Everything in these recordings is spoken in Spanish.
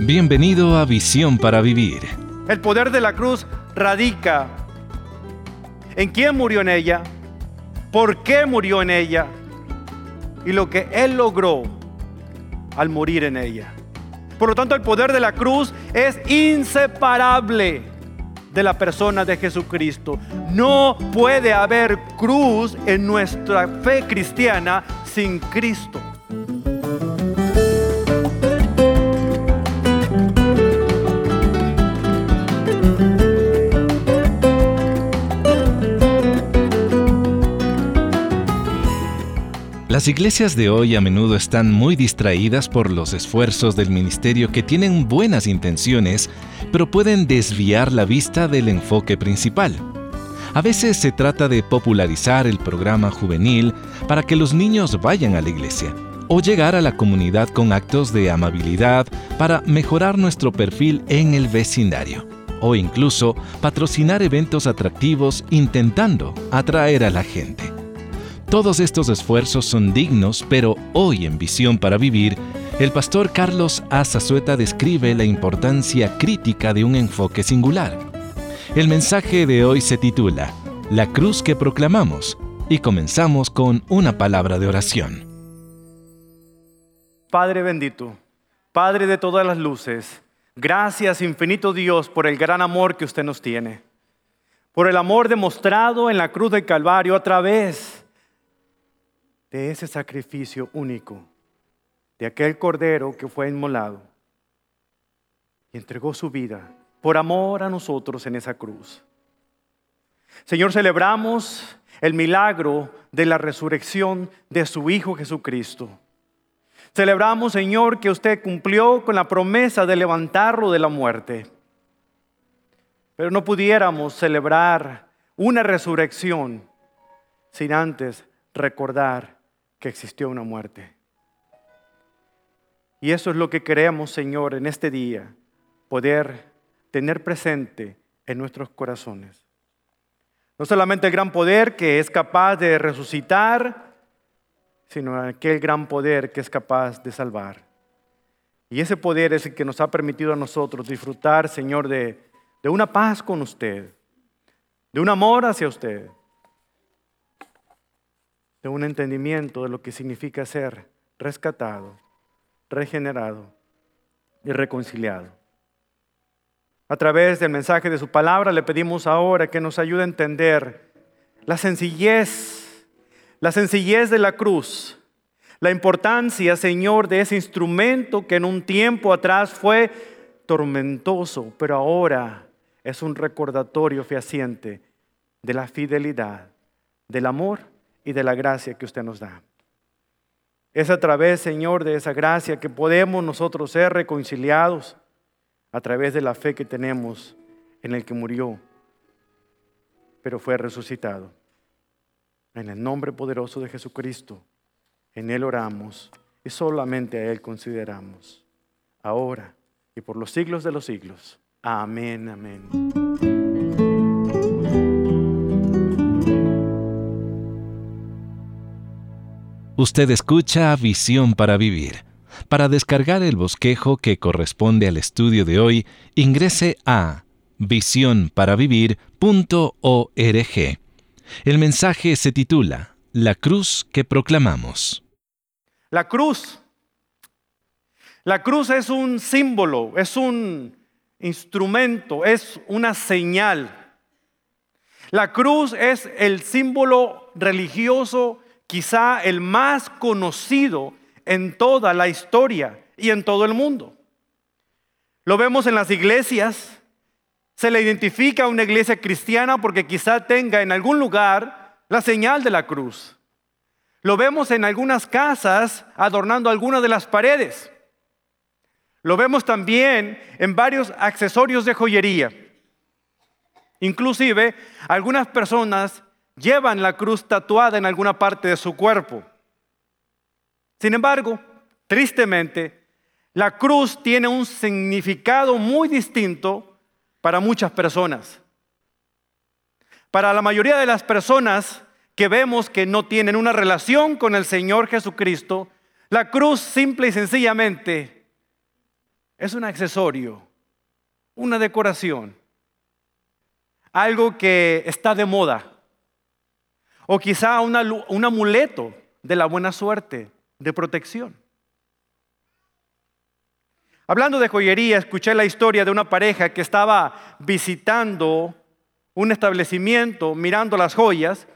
Bienvenido a Visión para Vivir. El poder de la cruz radica en quién murió en ella, por qué murió en ella y lo que Él logró al morir en ella. Por lo tanto, el poder de la cruz es inseparable de la persona de Jesucristo. No puede haber cruz en nuestra fe cristiana sin Cristo. Las iglesias de hoy a menudo están muy distraídas por los esfuerzos del ministerio que tienen buenas intenciones, pero pueden desviar la vista del enfoque principal. A veces se trata de popularizar el programa juvenil para que los niños vayan a la iglesia, o llegar a la comunidad con actos de amabilidad para mejorar nuestro perfil en el vecindario, o incluso patrocinar eventos atractivos intentando atraer a la gente. Todos estos esfuerzos son dignos, pero hoy en Visión para Vivir, el pastor Carlos Azazueta describe la importancia crítica de un enfoque singular. El mensaje de hoy se titula La cruz que proclamamos y comenzamos con una palabra de oración. Padre bendito, Padre de todas las luces, gracias infinito Dios por el gran amor que usted nos tiene, por el amor demostrado en la cruz del Calvario a través de ese sacrificio único, de aquel cordero que fue inmolado y entregó su vida por amor a nosotros en esa cruz. Señor, celebramos el milagro de la resurrección de su Hijo Jesucristo. Celebramos, Señor, que usted cumplió con la promesa de levantarlo de la muerte. Pero no pudiéramos celebrar una resurrección sin antes recordar que existió una muerte. Y eso es lo que queremos, Señor, en este día, poder tener presente en nuestros corazones. No solamente el gran poder que es capaz de resucitar, sino aquel gran poder que es capaz de salvar. Y ese poder es el que nos ha permitido a nosotros disfrutar, Señor, de, de una paz con usted, de un amor hacia usted, un entendimiento de lo que significa ser rescatado, regenerado y reconciliado. A través del mensaje de su palabra le pedimos ahora que nos ayude a entender la sencillez, la sencillez de la cruz, la importancia, Señor, de ese instrumento que en un tiempo atrás fue tormentoso, pero ahora es un recordatorio fehaciente de la fidelidad, del amor y de la gracia que usted nos da. Es a través, Señor, de esa gracia que podemos nosotros ser reconciliados a través de la fe que tenemos en el que murió, pero fue resucitado. En el nombre poderoso de Jesucristo, en Él oramos y solamente a Él consideramos, ahora y por los siglos de los siglos. Amén, amén. Usted escucha Visión para Vivir. Para descargar el bosquejo que corresponde al estudio de hoy, ingrese a visiónparavivir.org. El mensaje se titula La cruz que proclamamos. La cruz. La cruz es un símbolo, es un instrumento, es una señal. La cruz es el símbolo religioso quizá el más conocido en toda la historia y en todo el mundo. Lo vemos en las iglesias, se le identifica a una iglesia cristiana porque quizá tenga en algún lugar la señal de la cruz. Lo vemos en algunas casas adornando algunas de las paredes. Lo vemos también en varios accesorios de joyería. Inclusive algunas personas llevan la cruz tatuada en alguna parte de su cuerpo. Sin embargo, tristemente, la cruz tiene un significado muy distinto para muchas personas. Para la mayoría de las personas que vemos que no tienen una relación con el Señor Jesucristo, La cruz simple y sencillamente es un accesorio, una decoración, algo que está de moda, o quizá un amuleto de la buena suerte, de protección. Hablando de joyería, escuché la historia de una pareja que estaba visitando un establecimiento, mirando las joyas,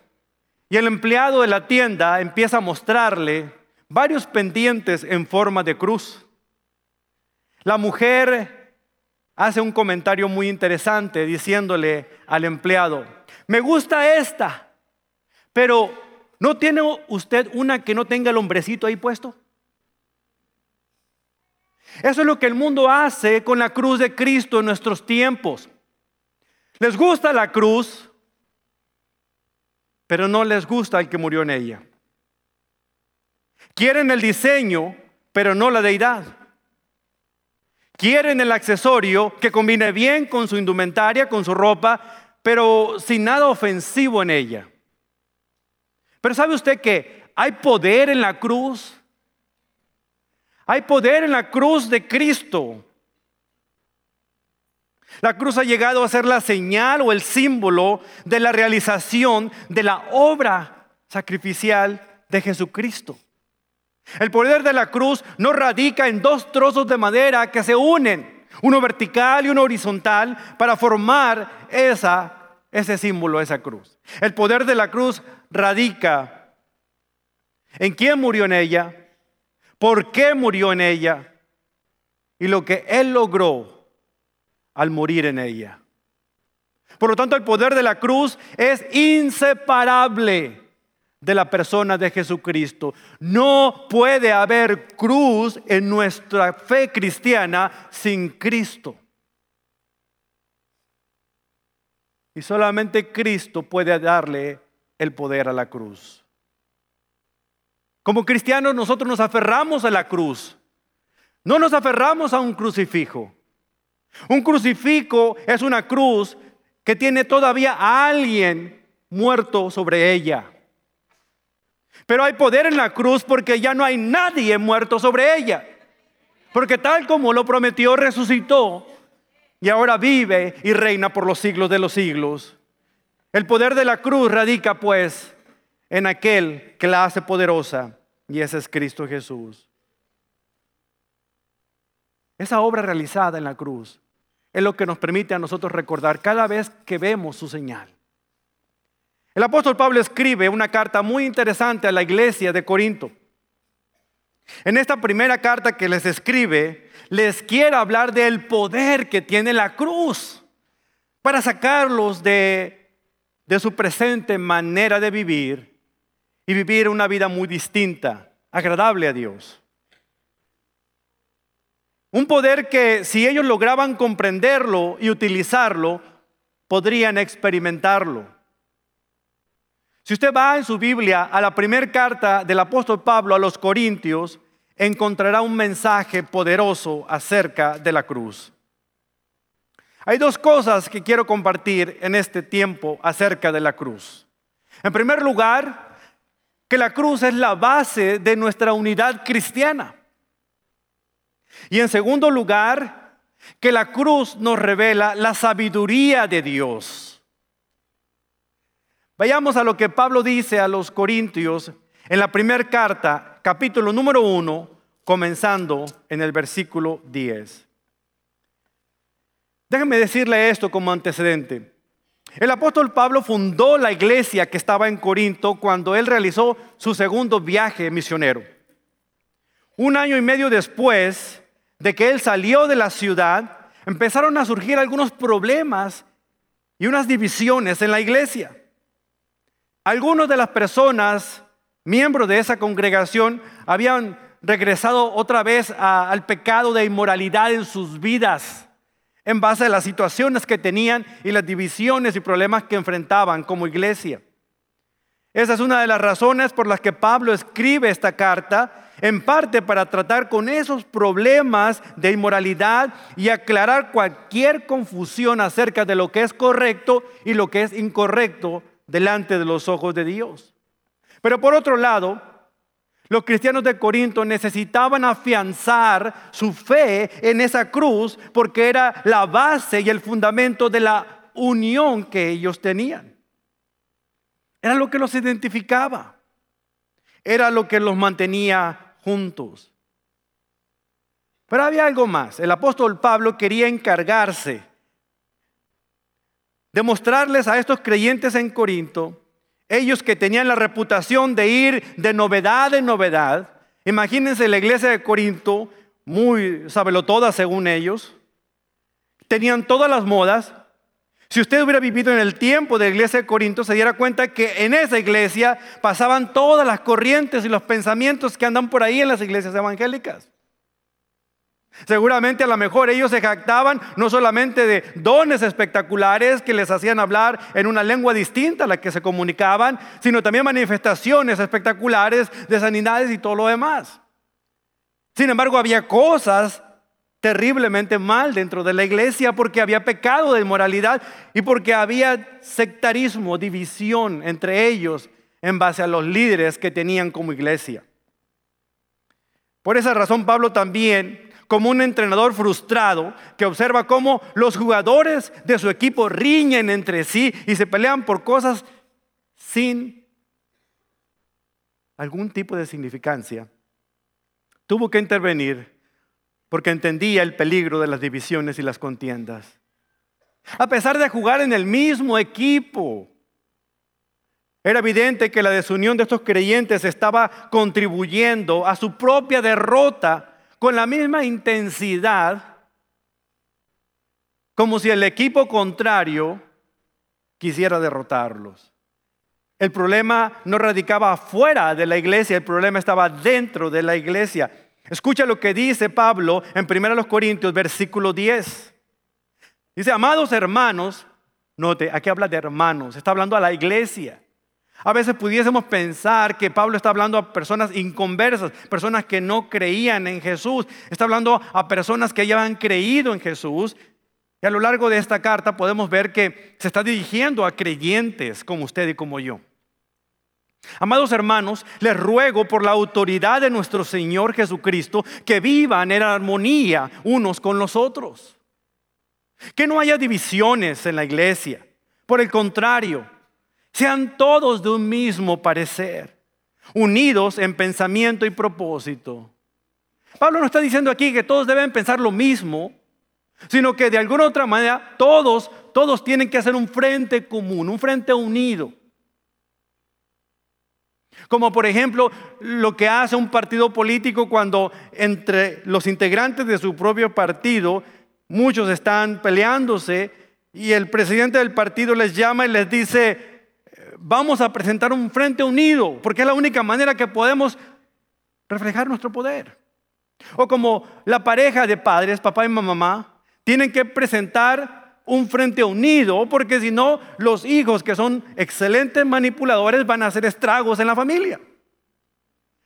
y el empleado de la tienda empieza a mostrarle varios pendientes en forma de cruz. La mujer hace un comentario muy interesante diciéndole al empleado, me gusta esta, pero ¿no tiene usted una que no tenga el hombrecito ahí puesto? Eso es lo que el mundo hace con la cruz de Cristo en nuestros tiempos. Les gusta la cruz, pero no les gusta el que murió en ella. Quieren el diseño, pero no la deidad. Quieren el accesorio que combine bien con su indumentaria, con su ropa, pero sin nada ofensivo en ella. Pero ¿sabe usted que hay poder en la cruz? Hay poder en la cruz de Cristo. La cruz ha llegado a ser la señal o el símbolo de la realización de la obra sacrificial de Jesucristo. El poder de la cruz no radica en dos trozos de madera que se unen, uno vertical y uno horizontal, para formar esa, ese símbolo, esa cruz. El poder de la cruz radica en quién murió en ella, por qué murió en ella y lo que Él logró al morir en ella. Por lo tanto, el poder de la cruz es inseparable de la persona de Jesucristo. No puede haber cruz en nuestra fe cristiana sin Cristo. Y solamente Cristo puede darle el poder a la cruz. Como cristianos nosotros nos aferramos a la cruz. No nos aferramos a un crucifijo. Un crucifijo es una cruz que tiene todavía a alguien muerto sobre ella. Pero hay poder en la cruz porque ya no hay nadie muerto sobre ella. Porque tal como lo prometió, resucitó y ahora vive y reina por los siglos de los siglos. El poder de la cruz radica pues en aquel que la hace poderosa, y ese es Cristo Jesús. Esa obra realizada en la cruz es lo que nos permite a nosotros recordar cada vez que vemos su señal. El apóstol Pablo escribe una carta muy interesante a la iglesia de Corinto. En esta primera carta que les escribe, les quiere hablar del poder que tiene la cruz para sacarlos de, de su presente manera de vivir y vivir una vida muy distinta, agradable a Dios. Un poder que si ellos lograban comprenderlo y utilizarlo, podrían experimentarlo. Si usted va en su Biblia a la primera carta del apóstol Pablo a los Corintios, encontrará un mensaje poderoso acerca de la cruz. Hay dos cosas que quiero compartir en este tiempo acerca de la cruz. En primer lugar, que la cruz es la base de nuestra unidad cristiana. Y en segundo lugar, que la cruz nos revela la sabiduría de Dios. Vayamos a lo que Pablo dice a los Corintios en la primera carta, capítulo número 1, comenzando en el versículo 10. Déjenme decirle esto como antecedente. El apóstol Pablo fundó la iglesia que estaba en Corinto cuando él realizó su segundo viaje misionero. Un año y medio después de que él salió de la ciudad, empezaron a surgir algunos problemas y unas divisiones en la iglesia. Algunas de las personas, miembros de esa congregación, habían regresado otra vez al pecado de inmoralidad en sus vidas en base a las situaciones que tenían y las divisiones y problemas que enfrentaban como iglesia. Esa es una de las razones por las que Pablo escribe esta carta, en parte para tratar con esos problemas de inmoralidad y aclarar cualquier confusión acerca de lo que es correcto y lo que es incorrecto delante de los ojos de Dios. Pero por otro lado, Los cristianos de Corinto necesitaban afianzar su fe en esa cruz porque era la base y el fundamento de la unión que ellos tenían. Era lo que los identificaba. Era lo que los mantenía juntos. Pero había algo más. El apóstol Pablo quería encargarse de mostrarles a estos creyentes en Corinto, ellos que tenían la reputación de ir de novedad en novedad. Imagínense la iglesia de Corinto, muy todas según ellos. Tenían todas las modas, si usted hubiera vivido en el tiempo de la iglesia de Corinto, se diera cuenta que en esa iglesia pasaban todas las corrientes y los pensamientos que andan por ahí en las iglesias evangélicas. Seguramente a lo mejor ellos se jactaban no solamente de dones espectaculares que les hacían hablar en una lengua distinta a la que se comunicaban, sino también manifestaciones espectaculares de sanidades y todo lo demás. Sin embargo, había cosas terriblemente mal dentro de la iglesia porque había pecado de inmoralidad y porque había sectarismo, división entre ellos en base a los líderes que tenían como iglesia. Por esa razón Pablo también, como un entrenador frustrado que observa cómo los jugadores de su equipo riñen entre sí y se pelean por cosas sin algún tipo de significancia, tuvo que intervenir porque entendía el peligro de las divisiones y las contiendas. A pesar de jugar en el mismo equipo, era evidente que la desunión de estos creyentes estaba contribuyendo a su propia derrota con la misma intensidad como si el equipo contrario quisiera derrotarlos. El problema no radicaba fuera de la iglesia, el problema estaba dentro de la iglesia. Escucha lo que dice Pablo en 1 Corintios, versículo 10. Dice, amados hermanos, note, aquí habla de hermanos, está hablando a la iglesia. A veces pudiésemos pensar que Pablo está hablando a personas inconversas, personas que no creían en Jesús. Está hablando a personas que ya han creído en Jesús. Y a lo largo de esta carta podemos ver que se está dirigiendo a creyentes como usted y como yo. Amados hermanos, les ruego por la autoridad de nuestro Señor Jesucristo que vivan en armonía unos con los otros. Que no haya divisiones en la iglesia. Por el contrario, sean todos de un mismo parecer, unidos en pensamiento y propósito. Pablo no está diciendo aquí que todos deben pensar lo mismo, sino que de alguna otra manera todos, todos tienen que hacer un frente común, un frente unido. Como por ejemplo lo que hace un partido político cuando entre los integrantes de su propio partido muchos están peleándose y el presidente del partido les llama y les dice, vamos a presentar un frente unido, porque es la única manera que podemos reflejar nuestro poder. O como la pareja de padres, papá y mamá, tienen que presentar un frente unido, porque si no, los hijos que son excelentes manipuladores van a hacer estragos en la familia.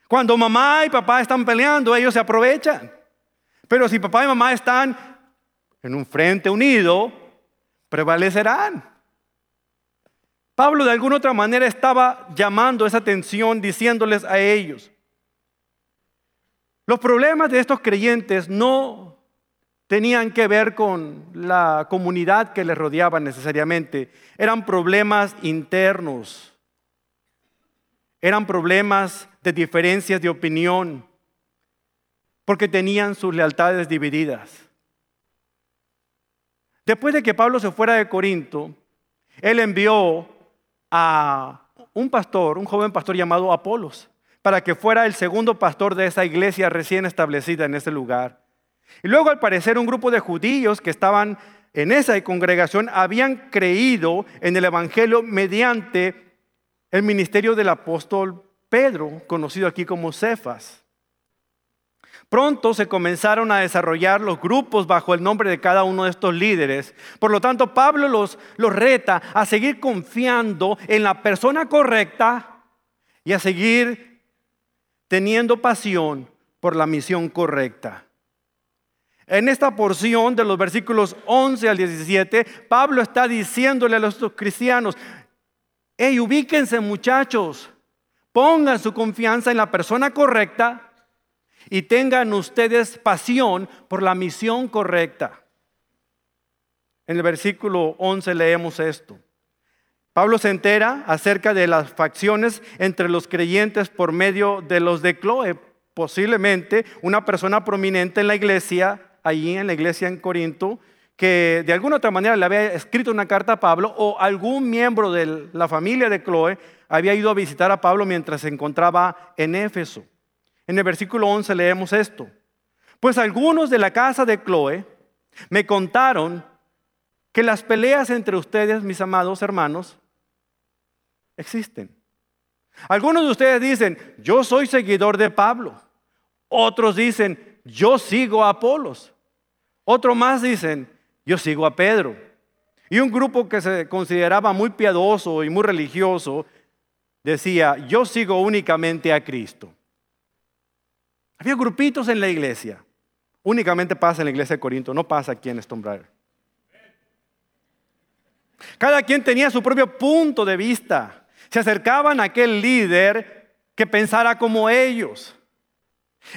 Cuando mamá y papá están peleando, ellos se aprovechan. Pero si papá y mamá están en un frente unido, prevalecerán. Pablo de alguna otra manera estaba llamando esa atención, diciéndoles a ellos, los problemas de estos creyentes no tenían que ver con la comunidad que les rodeaba necesariamente. Eran problemas internos. Eran problemas de diferencias de opinión. Porque tenían sus lealtades divididas. Después de que Pablo se fuera de Corinto, él envió a un pastor, un joven pastor llamado Apolos, para que fuera el segundo pastor de esa iglesia recién establecida en ese lugar. Y luego al parecer un grupo de judíos que estaban en esa congregación habían creído en el Evangelio mediante el ministerio del apóstol Pedro, conocido aquí como Cefas. Pronto se comenzaron a desarrollar los grupos bajo el nombre de cada uno de estos líderes. Por lo tanto, Pablo los, los reta a seguir confiando en la persona correcta y a seguir teniendo pasión por la misión correcta. En esta porción de los versículos 11 al 17, Pablo está diciéndole a los cristianos, hey, ubíquense muchachos, Pongan su confianza en la persona correcta y tengan ustedes pasión por la misión correcta. En el versículo 11 leemos esto. Pablo se entera acerca de las facciones entre los creyentes por medio de los de Cloe, posiblemente una persona prominente en la iglesia, allí en la iglesia en Corinto, que de alguna otra manera le había escrito una carta a Pablo o algún miembro de la familia de Chloe había ido a visitar a Pablo mientras se encontraba en Éfeso. En el versículo 11 leemos esto. Pues algunos de la casa de Chloe me contaron que las peleas entre ustedes, mis amados hermanos, existen. Algunos de ustedes dicen, yo soy seguidor de Pablo. Otros dicen, yo sigo a Apolos. Otros más dicen, yo sigo a Pedro. Y un grupo que se consideraba muy piadoso y muy religioso decía, yo sigo únicamente a Cristo. Había grupitos en la iglesia. Únicamente pasa en la iglesia de Corinto, no pasa aquí en Stone Cada quien tenía su propio punto de vista. Se acercaban a aquel líder que pensara como ellos.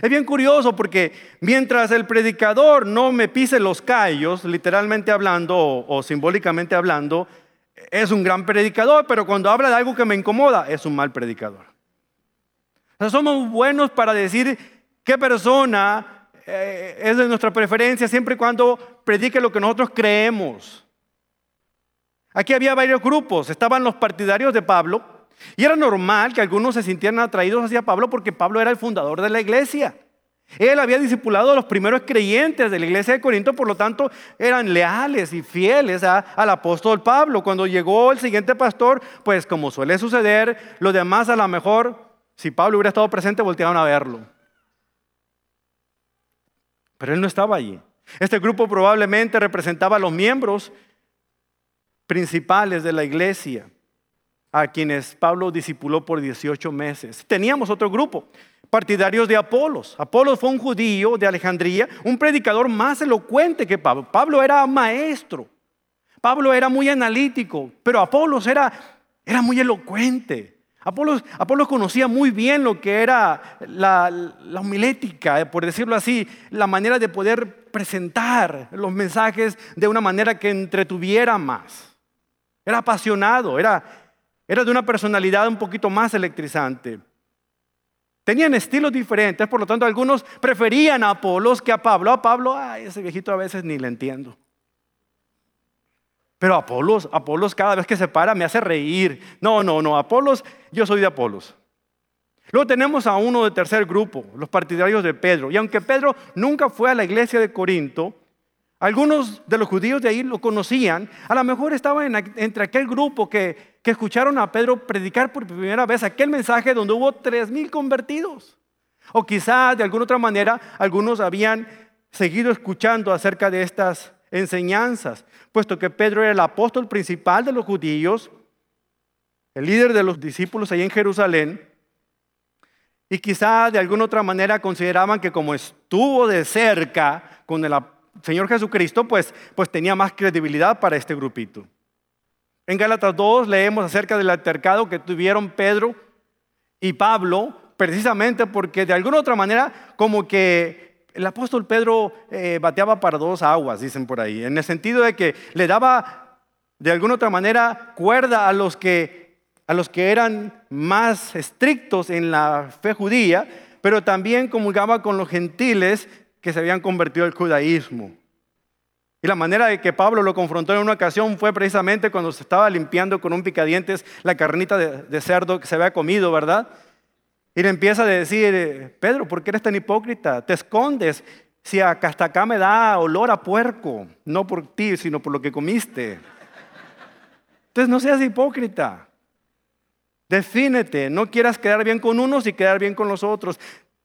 Es bien curioso porque mientras el predicador no me pise los callos, literalmente hablando o, simbólicamente hablando, es un gran predicador, pero cuando habla de algo que me incomoda, es un mal predicador. somos buenos para decir qué persona eh, es de nuestra preferencia siempre y cuando predique lo que nosotros creemos. Aquí había varios grupos, estaban los partidarios de Pablo, y era normal que algunos se sintieran atraídos hacia Pablo porque Pablo era el fundador de la iglesia. Él había discipulado a los primeros creyentes de la iglesia de Corinto, por lo tanto eran leales y fieles al apóstol Pablo. Cuando llegó el siguiente pastor, pues como suele suceder, los demás a lo mejor, si Pablo hubiera estado presente, volteaban a verlo. Pero él no estaba allí. Este grupo probablemente representaba a los miembros principales de la iglesia a quienes Pablo discipuló por 18 meses. Teníamos otro grupo, partidarios de Apolos. Apolos fue un judío de Alejandría, un predicador más elocuente que Pablo. Pablo era maestro, Pablo era muy analítico, pero Apolos era, era muy elocuente. Apolos, conocía muy bien lo que era la, la homilética, eh, por decirlo así, la manera de poder presentar los mensajes de una manera que entretuviera más. Era apasionado, era, de una personalidad un poquito más electrizante. Tenían estilos diferentes, por lo tanto algunos preferían a Apolos que a Pablo. A Pablo, ay, ese viejito a veces ni le entiendo. Pero Apolos, Apolos cada vez que se para me hace reír. No, no, no, Apolos, yo soy de Apolos. Luego tenemos a uno de tercer grupo, los partidarios de Pedro. Y aunque Pedro nunca fue a la iglesia de Corinto, algunos de los judíos de ahí lo conocían. A lo mejor estaba entre aquel grupo que, que escucharon a Pedro predicar por primera vez aquel mensaje donde hubo tres mil convertidos. O quizás de alguna otra manera algunos habían seguido escuchando acerca de estas enseñanzas, puesto que Pedro era el apóstol principal de los judíos, el líder de los discípulos allí en Jerusalén, y quizá de alguna otra manera consideraban que como estuvo de cerca con el Señor Jesucristo, pues, pues tenía más credibilidad para este grupito. En Gálatas 2 leemos acerca del altercado que tuvieron Pedro y Pablo, precisamente porque de alguna otra manera como que el apóstol Pedro eh, bateaba para dos aguas, dicen por ahí, en el sentido de que le daba de alguna otra manera cuerda a los que, a los que eran más estrictos en la fe judía, pero también comulgaba con los gentiles que se habían convertido al judaísmo. Y la manera de que Pablo lo confrontó en una ocasión fue precisamente cuando se estaba limpiando con un picadientes la carnita de, cerdo que se había comido, ¿verdad? Y le empieza a decir, Pedro, ¿por qué eres tan hipócrita? Te escondes si hasta acá me da olor a puerco, no por ti, sino por lo que comiste. Entonces no seas hipócrita. Defínete, no quieras quedar bien con unos y quedar bien con los otros.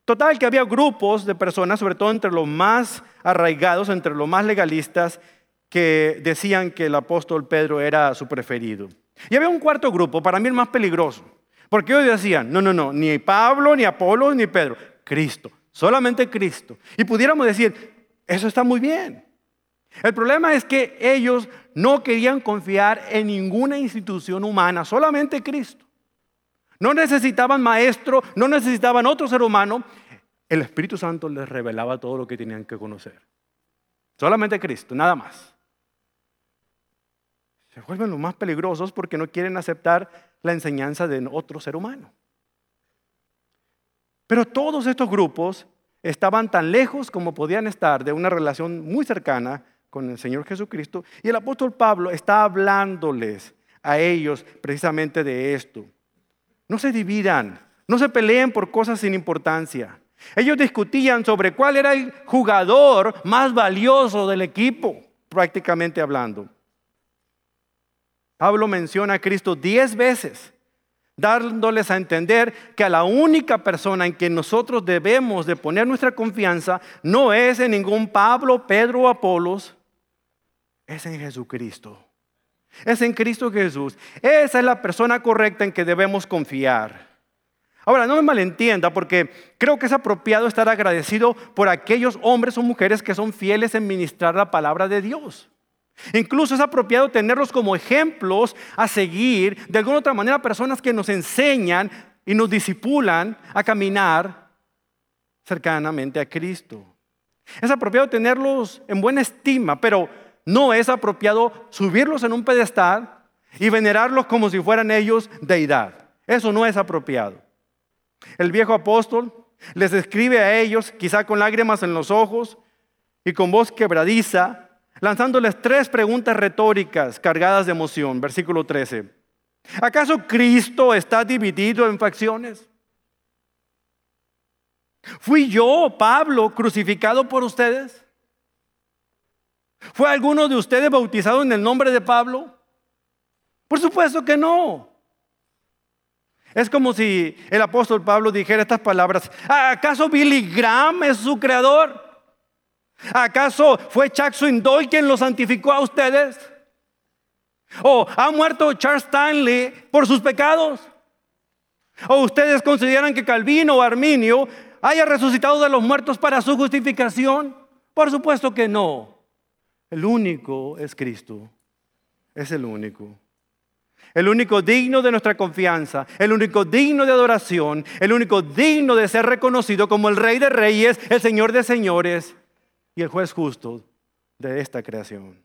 Total, que había grupos de personas, sobre todo entre los más arraigados, entre los más legalistas, que decían que el apóstol Pedro era su preferido. Y había un cuarto grupo, para mí el más peligroso, porque ellos decían, no, no, no, ni Pablo, ni Apolo, ni Pedro, Cristo, solamente Cristo. Y pudiéramos decir, eso está muy bien. El problema es que ellos no querían confiar en ninguna institución humana, solamente Cristo. no necesitaban maestro, no necesitaban otro ser humano. El Espíritu Santo les revelaba todo lo que tenían que conocer. Solamente Cristo, nada más. Se vuelven los más peligrosos porque no quieren aceptar la enseñanza de otro ser humano. Pero todos estos grupos estaban tan lejos como podían estar de una relación muy cercana con el Señor Jesucristo. Y el apóstol Pablo está hablándoles a ellos precisamente de esto. No se dividan, no se peleen por cosas sin importancia. Ellos discutían sobre cuál era el jugador más valioso del equipo, prácticamente hablando. Pablo menciona a Cristo diez veces dándoles a entender que a la única persona en que nosotros debemos de poner nuestra confianza no es en ningún Pablo, Pedro o Apolos, es en Jesucristo. Es en Cristo Jesús. Esa es la persona correcta en que debemos confiar. Ahora, no me malentienda porque creo que es apropiado estar agradecido por aquellos hombres o mujeres que son fieles en ministrar la palabra de Dios. Incluso es apropiado tenerlos como ejemplos a seguir, de alguna otra manera, personas que nos enseñan y nos disipulan a caminar cercanamente a Cristo. Es apropiado tenerlos en buena estima, pero no es apropiado subirlos en un pedestal y venerarlos como si fueran ellos deidad. Eso no es apropiado. El viejo apóstol les escribe a ellos, quizá con lágrimas en los ojos y con voz quebradiza, lanzándoles tres preguntas retóricas cargadas de emoción. Versículo 13. ¿Acaso Cristo está dividido en facciones? ¿Fui yo, Pablo, crucificado por ustedes? ¿Fue alguno de ustedes bautizado en el nombre de Pablo? Por supuesto que no. Es como si el apóstol Pablo dijera estas palabras. ¿Acaso Billy Graham es su creador? ¿Acaso fue Chuck Swindoll quien lo santificó a ustedes? ¿O ha muerto Charles Stanley por sus pecados? ¿O ustedes consideran que Calvino o Arminio haya resucitado de los muertos para su justificación? Por supuesto que no. El único es Cristo. Es el único. El único digno de nuestra confianza, el único digno de adoración, el único digno de ser reconocido como el Rey de Reyes, el Señor de Señores y el juez justo de esta creación.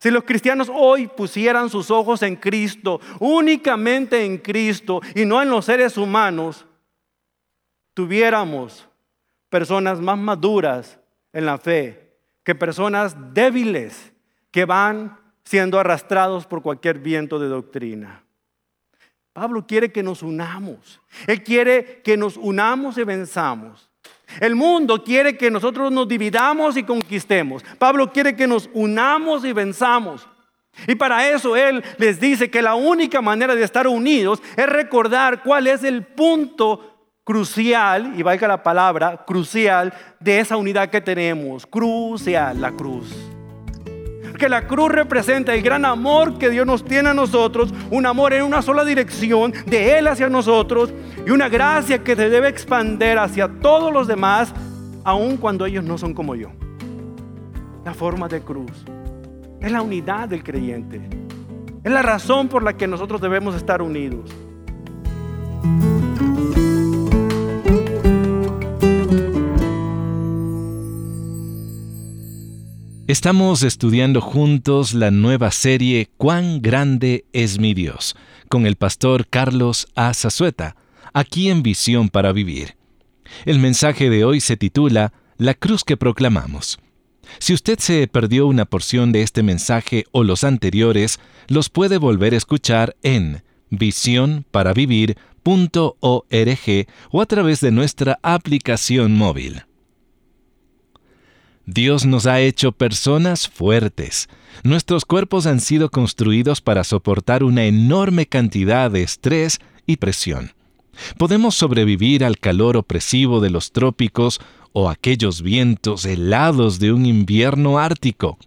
Si los cristianos hoy pusieran sus ojos en Cristo, únicamente en Cristo y no en los seres humanos, tuviéramos personas más maduras en la fe que personas débiles que van siendo arrastrados por cualquier viento de doctrina. Pablo quiere que nos unamos. Él quiere que nos unamos y venzamos. El mundo quiere que nosotros nos dividamos y conquistemos. Pablo quiere que nos unamos y venzamos. Y para eso Él les dice que la única manera de estar unidos es recordar cuál es el punto crucial, y valga la palabra, crucial, de esa unidad que tenemos. Crucial, la cruz que la cruz representa el gran amor que Dios nos tiene a nosotros, un amor en una sola dirección, de Él hacia nosotros, y una gracia que se debe expander hacia todos los demás, aun cuando ellos no son como yo. La forma de cruz es la unidad del creyente, es la razón por la que nosotros debemos estar unidos. Estamos estudiando juntos la nueva serie Cuán grande es mi Dios, con el pastor Carlos A. Zazueta, aquí en Visión para Vivir. El mensaje de hoy se titula La cruz que proclamamos. Si usted se perdió una porción de este mensaje o los anteriores, los puede volver a escuchar en visiónparavivir.org o a través de nuestra aplicación móvil. Dios nos ha hecho personas fuertes. Nuestros cuerpos han sido construidos para soportar una enorme cantidad de estrés y presión. Podemos sobrevivir al calor opresivo de los trópicos o aquellos vientos helados de un invierno ártico.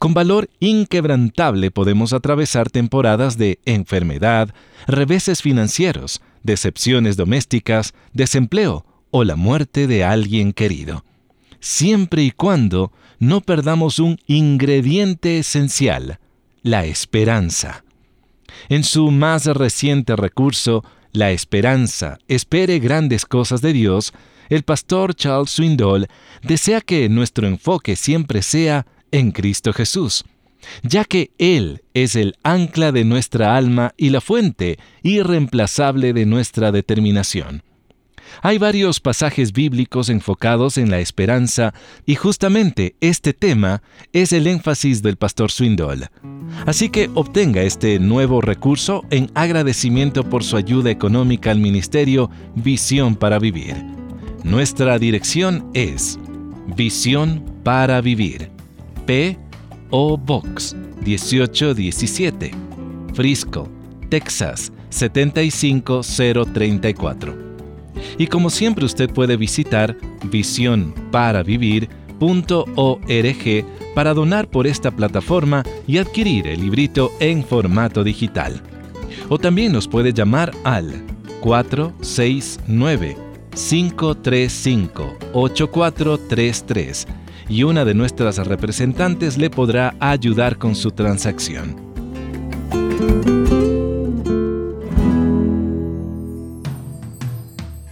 Con valor inquebrantable podemos atravesar temporadas de enfermedad, reveses financieros, decepciones domésticas, desempleo o la muerte de alguien querido siempre y cuando no perdamos un ingrediente esencial, la esperanza. En su más reciente recurso, La esperanza espere grandes cosas de Dios, el pastor Charles Swindoll desea que nuestro enfoque siempre sea en Cristo Jesús, ya que Él es el ancla de nuestra alma y la fuente irreemplazable de nuestra determinación. Hay varios pasajes bíblicos enfocados en la esperanza y justamente este tema es el énfasis del pastor Swindoll. Así que obtenga este nuevo recurso en agradecimiento por su ayuda económica al ministerio Visión para Vivir. Nuestra dirección es Visión para Vivir. P. O. Box 1817. Frisco, Texas 75034. Y como siempre usted puede visitar visionparavivir.org para donar por esta plataforma y adquirir el librito en formato digital. O también nos puede llamar al 469-535-8433 y una de nuestras representantes le podrá ayudar con su transacción.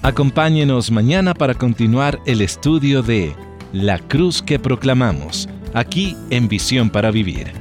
Acompáñenos mañana para continuar el estudio de La cruz que proclamamos, aquí en Visión para Vivir.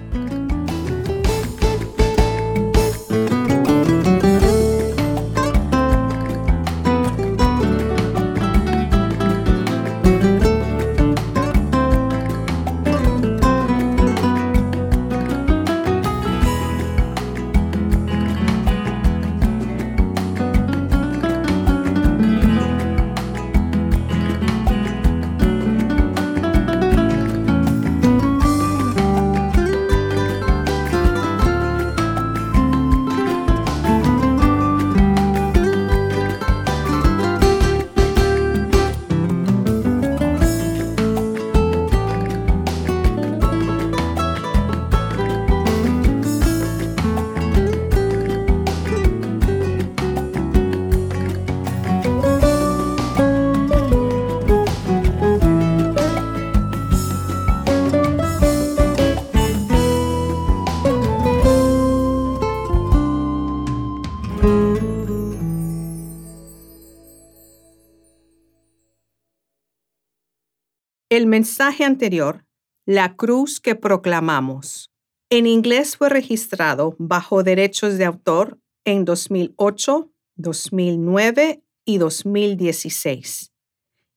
El mensaje anterior, la cruz que proclamamos, en inglés fue registrado bajo derechos de autor en 2008, 2009 y 2016.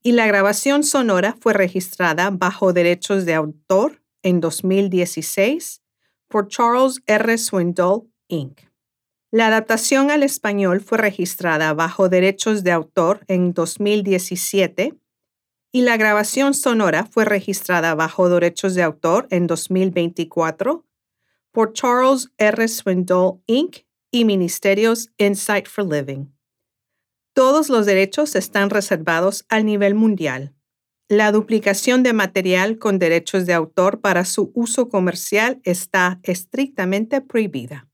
Y la grabación sonora fue registrada bajo derechos de autor en 2016 por Charles R. Swindoll, Inc. La adaptación al español fue registrada bajo derechos de autor en 2017 y la grabación sonora fue registrada bajo derechos de autor en 2024 por Charles R. Swindoll Inc. y Ministerios Insight for Living. Todos los derechos están reservados al nivel mundial. La duplicación de material con derechos de autor para su uso comercial está estrictamente prohibida.